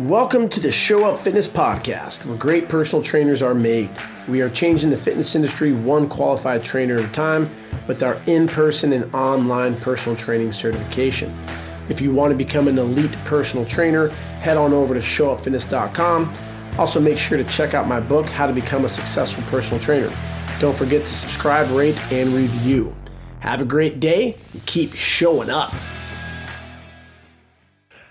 Welcome to the Show Up Fitness Podcast, where great personal trainers are made. We are changing the fitness industry one qualified trainer at a time with our in person and online personal training certification. If you want to become an elite personal trainer, head on over to showupfitness.com. Also, make sure to check out my book, How to Become a Successful Personal Trainer. Don't forget to subscribe, rate, and review. Have a great day and keep showing up.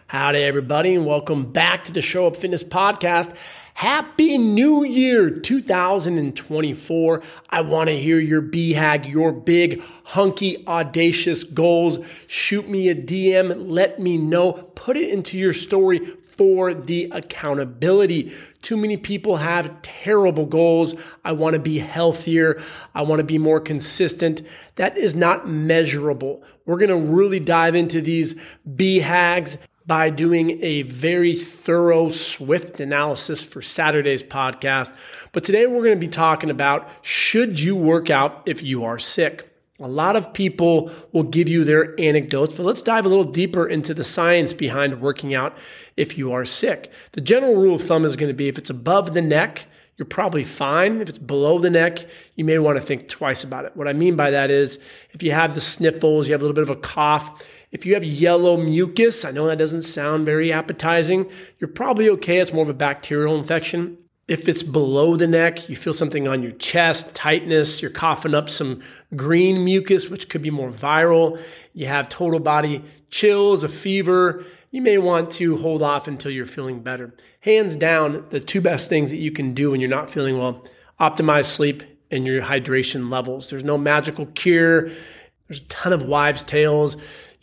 Howdy, everybody, and welcome back to the Show Up Fitness Podcast. Happy New Year 2024. I want to hear your BHAG, your big, hunky, audacious goals. Shoot me a DM, let me know, put it into your story for the accountability. Too many people have terrible goals. I want to be healthier. I want to be more consistent. That is not measurable. We're going to really dive into these BHAGs by doing a very thorough SWOT analysis for Saturday's podcast. But today we're going to be talking about should you work out if you are sick? A lot of people will give you their anecdotes, but let's dive a little deeper into the science behind working out if you are sick. The general rule of thumb is going to be if it's above the neck, you're probably fine. If it's below the neck, you may want to think twice about it. What I mean by that is if you have the sniffles, you have a little bit of a cough, if you have yellow mucus, I know that doesn't sound very appetizing, you're probably okay. It's more of a bacterial infection. If it's below the neck, you feel something on your chest, tightness, you're coughing up some green mucus, which could be more viral. You have total body chills, a fever. You may want to hold off until you're feeling better. Hands down, the two best things that you can do when you're not feeling well optimize sleep and your hydration levels. There's no magical cure. There's a ton of wives' tales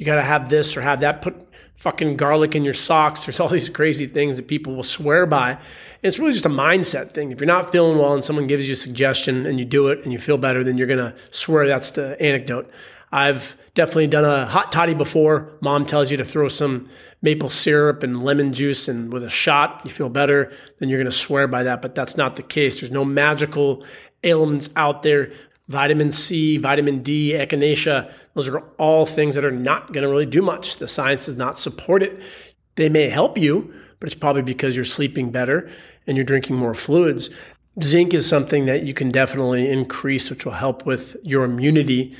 you got to have this or have that. Put fucking garlic in your socks. There's all these crazy things that people will swear by. And it's really just a mindset thing. If you're not feeling well and someone gives you a suggestion and you do it and you feel better, then you're going to swear that's the anecdote. I've definitely done a hot toddy before. Mom tells you to throw some maple syrup and lemon juice and with a shot, you feel better, then you're going to swear by that. But that's not the case. There's no magical ailments out there vitamin C, vitamin D, echinacea, those are all things that are not going to really do much. The science does not support it. They may help you, but it's probably because you're sleeping better and you're drinking more fluids. Zinc is something that you can definitely increase, which will help with your immunity.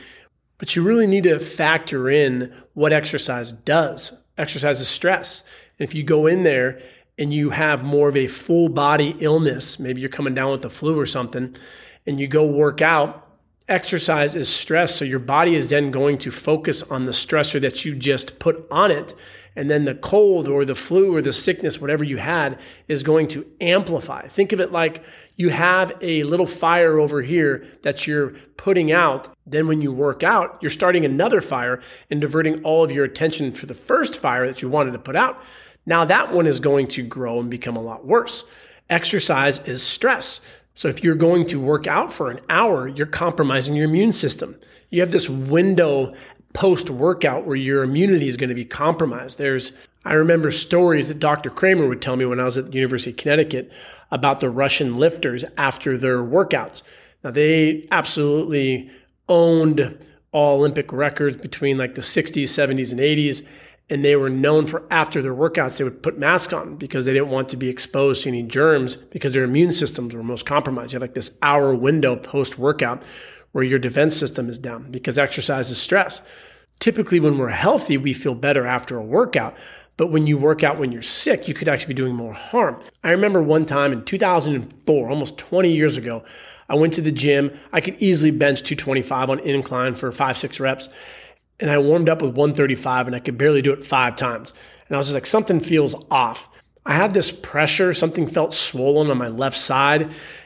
But you really need to factor in what exercise does. Exercise is stress. And if you go in there and you have more of a full body illness, maybe you're coming down with the flu or something, and you go work out, exercise is stress. So your body is then going to focus on the stressor that you just put on it. And then the cold or the flu or the sickness, whatever you had, is going to amplify. Think of it like you have a little fire over here that you're putting out. Then when you work out, you're starting another fire and diverting all of your attention for the first fire that you wanted to put out. Now that one is going to grow and become a lot worse. Exercise is stress. So if you're going to work out for an hour, you're compromising your immune system. You have this window post workout where your immunity is going to be compromised. There's I remember stories that Dr. Kraemer would tell me when I was at the University of Connecticut about the Russian lifters after their workouts. Now they absolutely owned all Olympic records between like the 60s, 70s, and 80s and they were known for after their workouts they would put masks on because they didn't want to be exposed to any germs because their immune systems were most compromised. You have like this hour window post workout where your defense system is down because exercise is stress. Typically, when we're healthy, we feel better after a workout. But when you work out when you're sick, you could actually be doing more harm. I remember one time in 2004, almost 20 years ago, I went to the gym. I could easily bench 225 on incline for five, six reps and I warmed up with 135 and I could barely do it five times. And I was just like, something feels off. I had this pressure, something felt swollen on my left side,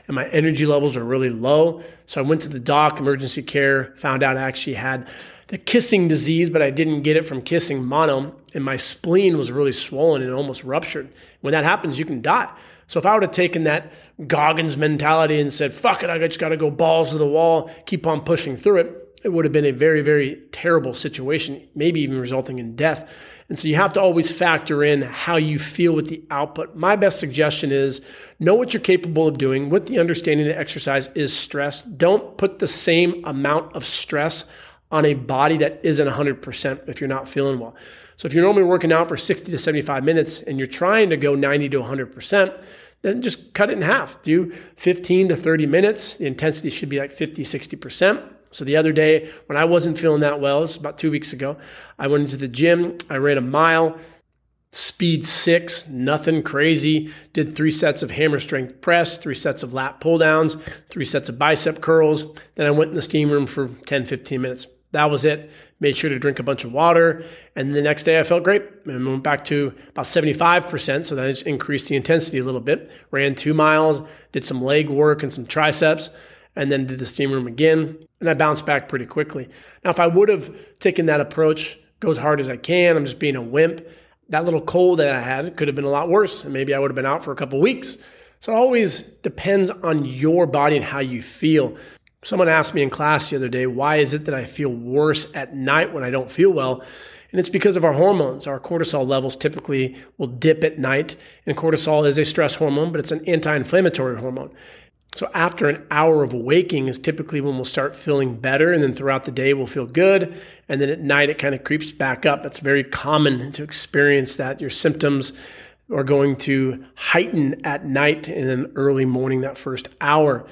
and my energy levels were really low. So I went to the doc, emergency care, found out I actually had the kissing disease, but I didn't get it from kissing mono, and my spleen was really swollen and almost ruptured. When that happens, you can die. So if I would have taken that Goggins mentality and said, fuck it, I just got to go balls to the wall, keep on pushing through it, it would have been a very, very terrible situation, maybe even resulting in death. And so you have to always factor in how you feel with the output. My best suggestion is know what you're capable of doing with the understanding that exercise is stress. Don't put the same amount of stress on a body that isn't 100% if you're not feeling well. So if you're normally working out for 60 to 75 minutes and you're trying to go 90 to 100%, then just cut it in half. Do 15 to 30 minutes. The intensity should be like 50, 60%. So the other day when I wasn't feeling that well, was about two weeks ago, I went into the gym, I ran a mile, speed six, nothing crazy. Did three sets of hammer strength press, three sets of lat pull downs, three sets of bicep curls. Then I went in the steam room for 10, 15 minutes. That was it. Made sure to drink a bunch of water. And the next day I felt great and went back to about 75%. So that increased the intensity a little bit. Ran two miles, did some leg work and some triceps, and then did the steam room again. And I bounced back pretty quickly. Now, if I would have taken that approach, go as hard as I can, I'm just being a wimp, that little cold that I had could have been a lot worse. And maybe I would have been out for a couple weeks. So it always depends on your body and how you feel. Someone asked me in class the other day, why is it that I feel worse at night when I don't feel well? And it's because of our hormones. Our cortisol levels typically will dip at night. And cortisol is a stress hormone, but it's an anti inflammatory hormone. So after an hour of waking is typically when we'll start feeling better. And then throughout the day, we'll feel good. And then at night, it kind of creeps back up. That's very common to experience that. Your symptoms are going to heighten at night and then early morning, that first hour.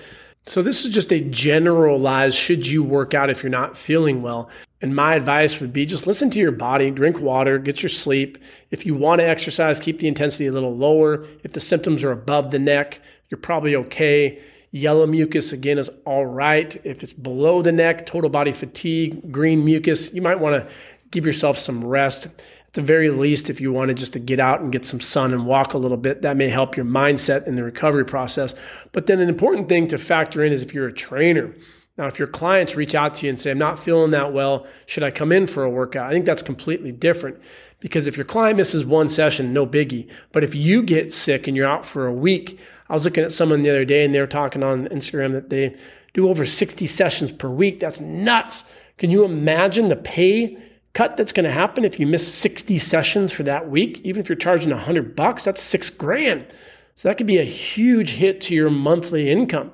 So this is just a generalized should you work out if you're not feeling well. And my advice would be just listen to your body, drink water, get your sleep. If you want to exercise, keep the intensity a little lower. If the symptoms are above the neck, you're probably okay. Yellow mucus, again, is all right. If it's below the neck, total body fatigue, green mucus, you might want to give yourself some rest. At the very least, if you wanted just to get out and get some sun and walk a little bit, that may help your mindset in the recovery process. But then an important thing to factor in is if you're a trainer. Now, if your clients reach out to you and say, I'm not feeling that well, should I come in for a workout? I think that's completely different because if your client misses one session, no biggie. But if you get sick and you're out for a week, I was looking at someone the other day and they were talking on Instagram that they do over 60 sessions per week. That's nuts. Can you imagine the pay cut that's going to happen if you miss 60 sessions for that week? Even if you're charging 100 bucks, that's six grand. So that could be a huge hit to your monthly income.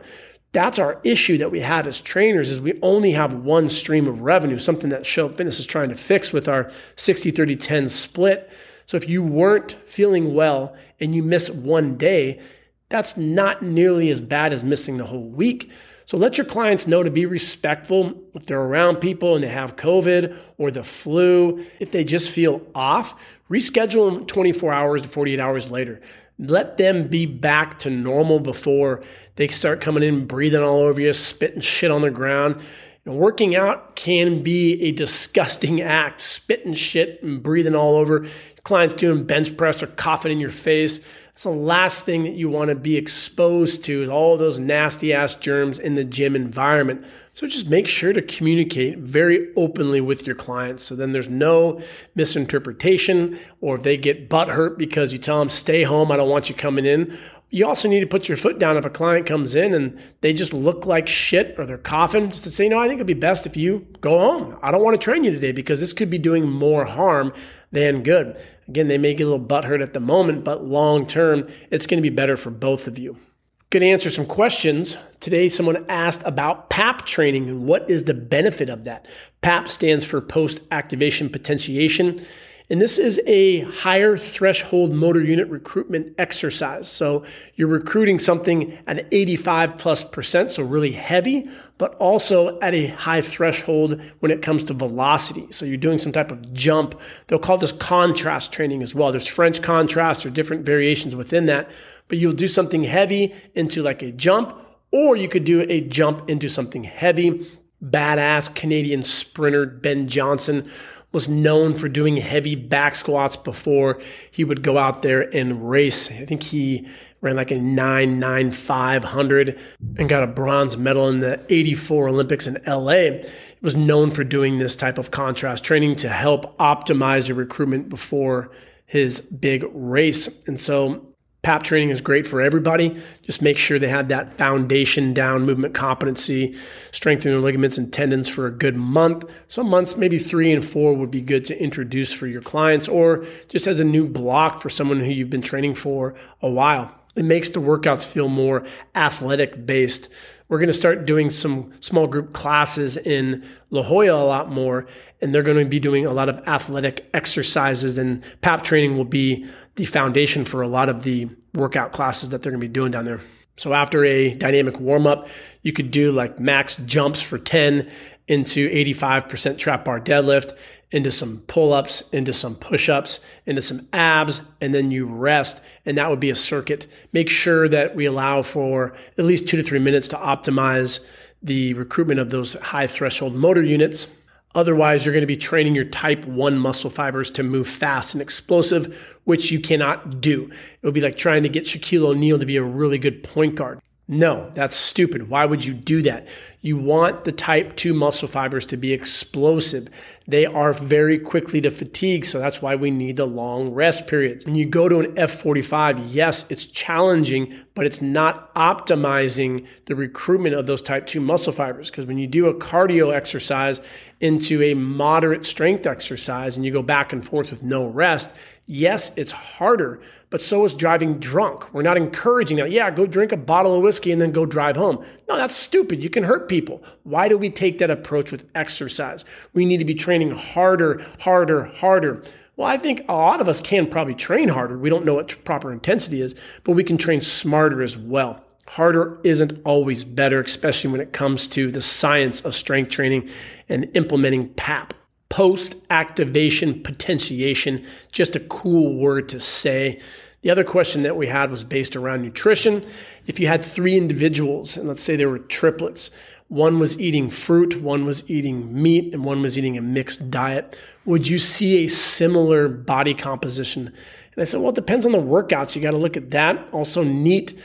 That's our issue that we have as trainers is we only have one stream of revenue, something that Show Fitness is trying to fix with our 60 30 10 split. So if you weren't feeling well and you miss one day, that's not nearly as bad as missing the whole week. So let your clients know to be respectful if they're around people and they have COVID or the flu. If they just feel off, reschedule them 24 hours to 48 hours later. Let them be back to normal before they start coming in, breathing all over you, spitting shit on the ground. Know, working out can be a disgusting act, spitting shit and breathing all over. Clients doing bench press or coughing in your face. It's the last thing that you want to be exposed to is all those nasty ass germs in the gym environment. So just make sure to communicate very openly with your clients. So then there's no misinterpretation or if they get butt hurt because you tell them stay home, I don't want you coming in. You also need to put your foot down if a client comes in and they just look like shit or they're coughing, just to say, no, I think it'd be best if you go home. I don't want to train you today because this could be doing more harm than good. Again, they may get a little butthurt at the moment, but long term, it's going to be better for both of you. Going to answer some questions. Today, someone asked about PAP training and what is the benefit of that. PAP stands for post activation potentiation. And this is a higher threshold motor unit recruitment exercise. So you're recruiting something at 85 plus percent, so really heavy, but also at a high threshold when it comes to velocity. So you're doing some type of jump. They'll call this contrast training as well. There's French contrast or different variations within that, but you'll do something heavy into like a jump, or you could do a jump into something heavy. Badass Canadian sprinter Ben Johnson was known for doing heavy back squats before he would go out there and race. I think he ran like a 99500 and got a bronze medal in the 84 Olympics in LA. Was known for doing this type of contrast training to help optimize your recruitment before his big race. And so PAP training is great for everybody. Just make sure they have that foundation down, movement competency, strengthening their ligaments and tendons for a good month. Some months, maybe three and four, would be good to introduce for your clients or just as a new block for someone who you've been training for a while. It makes the workouts feel more athletic based. We're going to start doing some small group classes in La Jolla a lot more, and they're going to be doing a lot of athletic exercises, and PAP training will be the foundation for a lot of the workout classes that they're going to be doing down there. So after a dynamic warm up, you could do like max jumps for 10 into 85% trap bar deadlift, into some pull ups, into some push ups, into some abs, and then you rest. And that would be a circuit. Make sure that we allow for at least two to three minutes to optimize the recruitment of those high threshold motor units. Otherwise, you're going to be training your type 1 muscle fibers to move fast and explosive, which you cannot do. It would be like trying to get Shaquille O'Neal to be a really good point guard. No, that's stupid. Why would you do that? You want the type 2 muscle fibers to be explosive. They are very quickly to fatigue, so that's why we need the long rest periods. When you go to an F45, yes, it's challenging, but it's not optimizing the recruitment of those type 2 muscle fibers because when you do a cardio exercise into a moderate strength exercise and you go back and forth with no rest, yes, it's harder, but so is driving drunk. We're not encouraging that. Yeah, go drink a bottle of whiskey and then go drive home. No, that's stupid. You can hurt people. Why do we take that approach with exercise? We need to be training harder, harder, harder. Well, I think a lot of us can probably train harder. We don't know what proper intensity is, but we can train smarter as well. Harder isn't always better, especially when it comes to the science of strength training and implementing PAP post activation potentiation, just a cool word to say. The other question that we had was based around nutrition. If you had three individuals, and let's say they were triplets, one was eating fruit, one was eating meat, and one was eating a mixed diet, would you see a similar body composition? And I said, well, it depends on the workouts. You got to look at that. Also, NEAT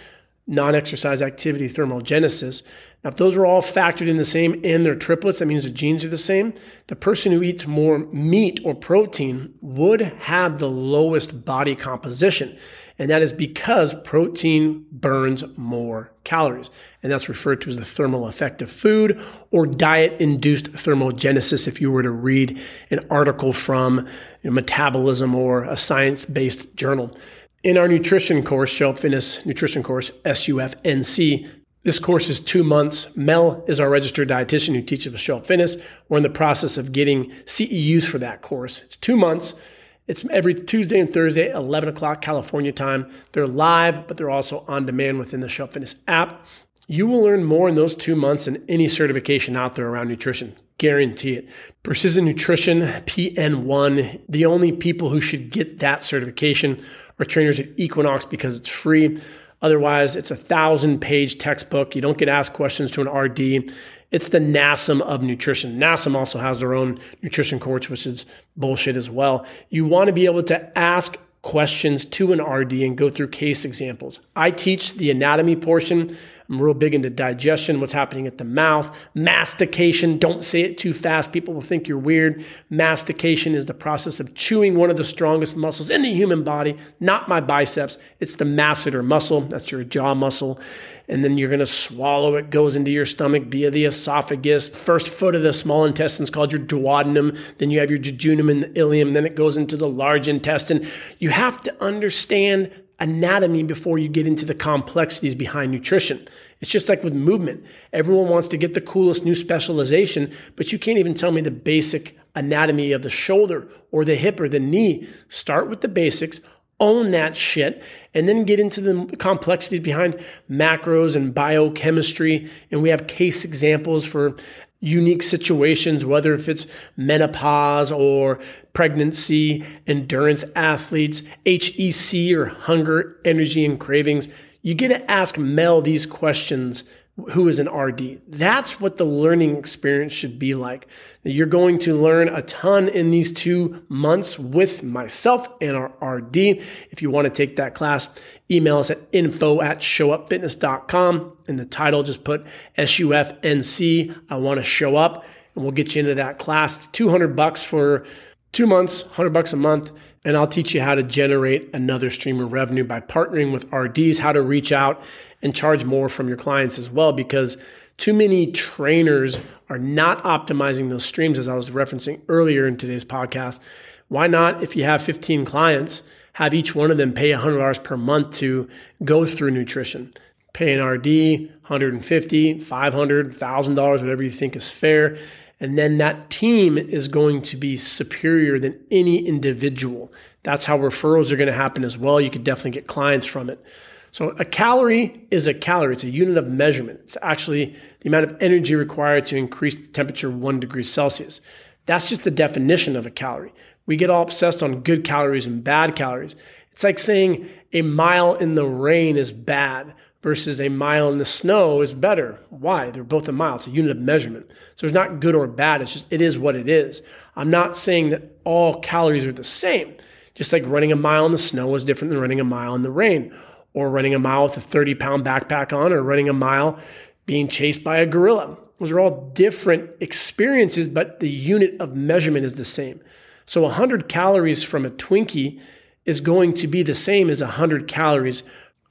non exercise activity thermogenesis. Now, if those are all factored in the same and they're triplets, that means the genes are the same. The person who eats more meat or protein would have the lowest body composition. And that is because protein burns more calories. And that's referred to as the thermal effect of food or diet induced thermogenesis. If you were to read an article from you know, Metabolism or a science based journal. In our nutrition course, Up Fitness Nutrition Course, SUFNC, this course is two months. Mel is our registered dietitian who teaches us Show Up Fitness. We're in the process of getting CEUs for that course. It's two months. It's every Tuesday and Thursday, 11 o'clock California time. They're live, but they're also on demand within the Show Up Fitness app. You will learn more in those two months than any certification out there around nutrition. Guarantee it. Precision Nutrition PN1, the only people who should get that certification are trainers at Equinox because it's free. Otherwise, it's a thousand page textbook. You don't get asked questions to an RD. It's the NASM of nutrition. NASM also has their own nutrition course, which is bullshit as well. You want to be able to ask questions to an RD and go through case examples. I teach the anatomy portion I'm real big into digestion, what's happening at the mouth, mastication. Don't say it too fast. People will think you're weird. Mastication is the process of chewing one of the strongest muscles in the human body, not my biceps. It's the masseter muscle. That's your jaw muscle. And then you're going to swallow it, goes into your stomach via the esophagus. First foot of the small intestine is called your duodenum. Then you have your jejunum and the ileum. Then it goes into the large intestine. You have to understand anatomy before you get into the complexities behind nutrition. It's just like with movement. Everyone wants to get the coolest new specialization, but you can't even tell me the basic anatomy of the shoulder or the hip or the knee. Start with the basics, own that shit, and then get into the complexities behind macros and biochemistry. And we have case examples for unique situations, whether if it's menopause or pregnancy, endurance athletes, HEC or hunger, energy, and cravings. You get to ask Mel these questions who is an RD. That's what the learning experience should be like. You're going to learn a ton in these two months with myself and our RD. If you want to take that class, email us at info at showupfitness.com. In the title, just put SUFNC. I want to show up and we'll get you into that class. It's 200 bucks for two months, 100 bucks a month, and I'll teach you how to generate another stream of revenue by partnering with RDs, how to reach out and charge more from your clients as well, because too many trainers are not optimizing those streams, as I was referencing earlier in today's podcast. Why not, if you have 15 clients, have each one of them pay $100 per month to go through nutrition. Pay an RD, 150, 500, $1,000, whatever you think is fair. And then that team is going to be superior than any individual. That's how referrals are going to happen as well. You could definitely get clients from it. So a calorie is a calorie. It's a unit of measurement. It's actually the amount of energy required to increase the temperature one degree Celsius. That's just the definition of a calorie. We get all obsessed on good calories and bad calories. It's like saying a mile in the rain is bad versus a mile in the snow is better. Why? They're both a mile. It's a unit of measurement. So it's not good or bad. It's just, it is what it is. I'm not saying that all calories are the same. Just like running a mile in the snow is different than running a mile in the rain, or running a mile with a 30 pound backpack on, or running a mile being chased by a gorilla. Those are all different experiences, but the unit of measurement is the same. So 100 calories from a Twinkie is going to be the same as 100 calories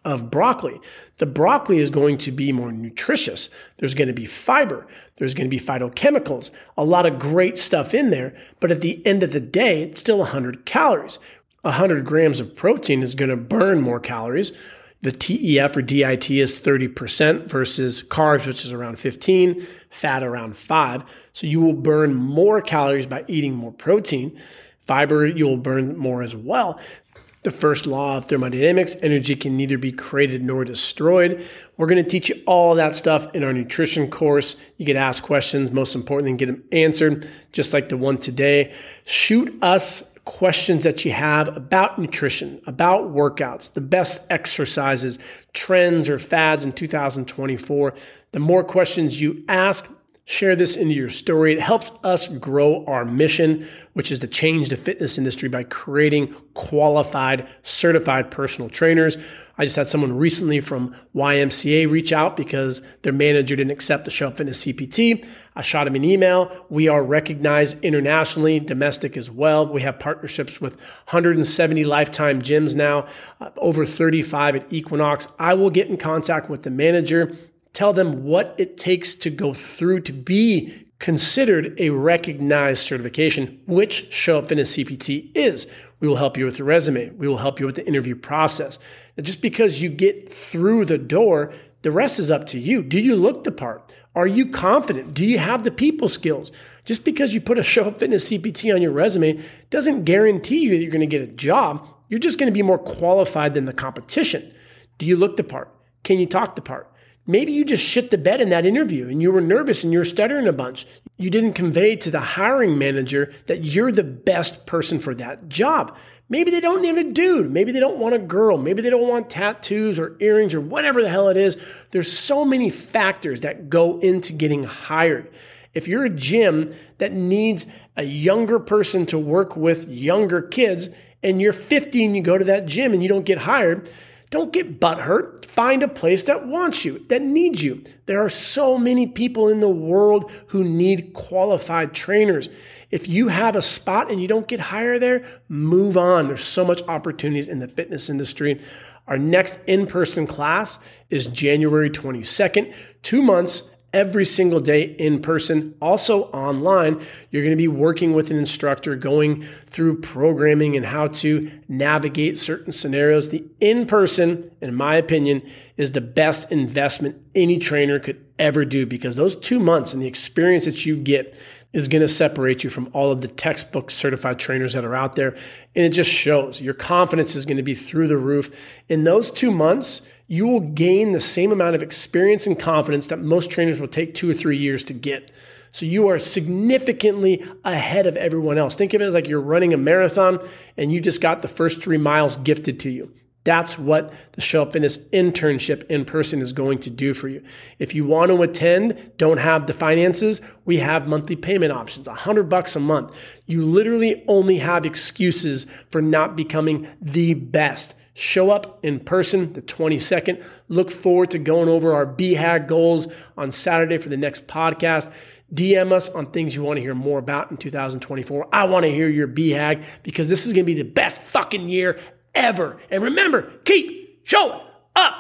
of broccoli. The broccoli is going to be more nutritious. There's going to be fiber. There's going to be phytochemicals, a lot of great stuff in there. But at the end of the day, it's still 100 calories. 100 grams of protein is going to burn more calories. The TEF or DIT is 30% versus carbs, which is around 15, fat around 5. So you will burn more calories by eating more protein. Fiber, you'll burn more as well the first law of thermodynamics energy can neither be created nor destroyed. We're going to teach you all that stuff in our nutrition course. You get asked questions, most importantly, get them answered, just like the one today. Shoot us questions that you have about nutrition, about workouts, the best exercises, trends, or fads in 2024. The more questions you ask, Share this into your story. It helps us grow our mission, which is to change the fitness industry by creating qualified, certified personal trainers. I just had someone recently from YMCA reach out because their manager didn't accept the Show Up Fitness CPT. I shot him an email. We are recognized internationally, domestic as well. We have partnerships with 170 lifetime gyms now, uh, over 35 at Equinox. I will get in contact with the manager Tell them what it takes to go through to be considered a recognized certification, which Show Up Fitness CPT is. We will help you with the resume. We will help you with the interview process. And just because you get through the door, the rest is up to you. Do you look the part? Are you confident? Do you have the people skills? Just because you put a Show Up Fitness CPT on your resume doesn't guarantee you that you're going to get a job. You're just going to be more qualified than the competition. Do you look the part? Can you talk the part? Maybe you just shit the bed in that interview and you were nervous and you were stuttering a bunch. You didn't convey to the hiring manager that you're the best person for that job. Maybe they don't need a dude. Maybe they don't want a girl. Maybe they don't want tattoos or earrings or whatever the hell it is. There's so many factors that go into getting hired. If you're a gym that needs a younger person to work with younger kids and you're 50 and you go to that gym and you don't get hired, don't get butthurt. Find a place that wants you, that needs you. There are so many people in the world who need qualified trainers. If you have a spot and you don't get hired there, move on. There's so much opportunities in the fitness industry. Our next in person class is January 22nd, two months every single day in person, also online. You're going to be working with an instructor, going through programming and how to navigate certain scenarios. The in person, in my opinion, is the best investment any trainer could ever do because those two months and the experience that you get is going to separate you from all of the textbook certified trainers that are out there. And it just shows your confidence is going to be through the roof. In those two months, you will gain the same amount of experience and confidence that most trainers will take two or three years to get. So you are significantly ahead of everyone else. Think of it as like you're running a marathon and you just got the first three miles gifted to you. That's what the Show Up Fitness internship in person is going to do for you. If you want to attend, don't have the finances, we have monthly payment options, 100 bucks a month. You literally only have excuses for not becoming the best. Show up in person the 22nd. Look forward to going over our BHAG goals on Saturday for the next podcast. DM us on things you want to hear more about in 2024. I want to hear your BHAG because this is going to be the best fucking year ever. And remember, keep showing up.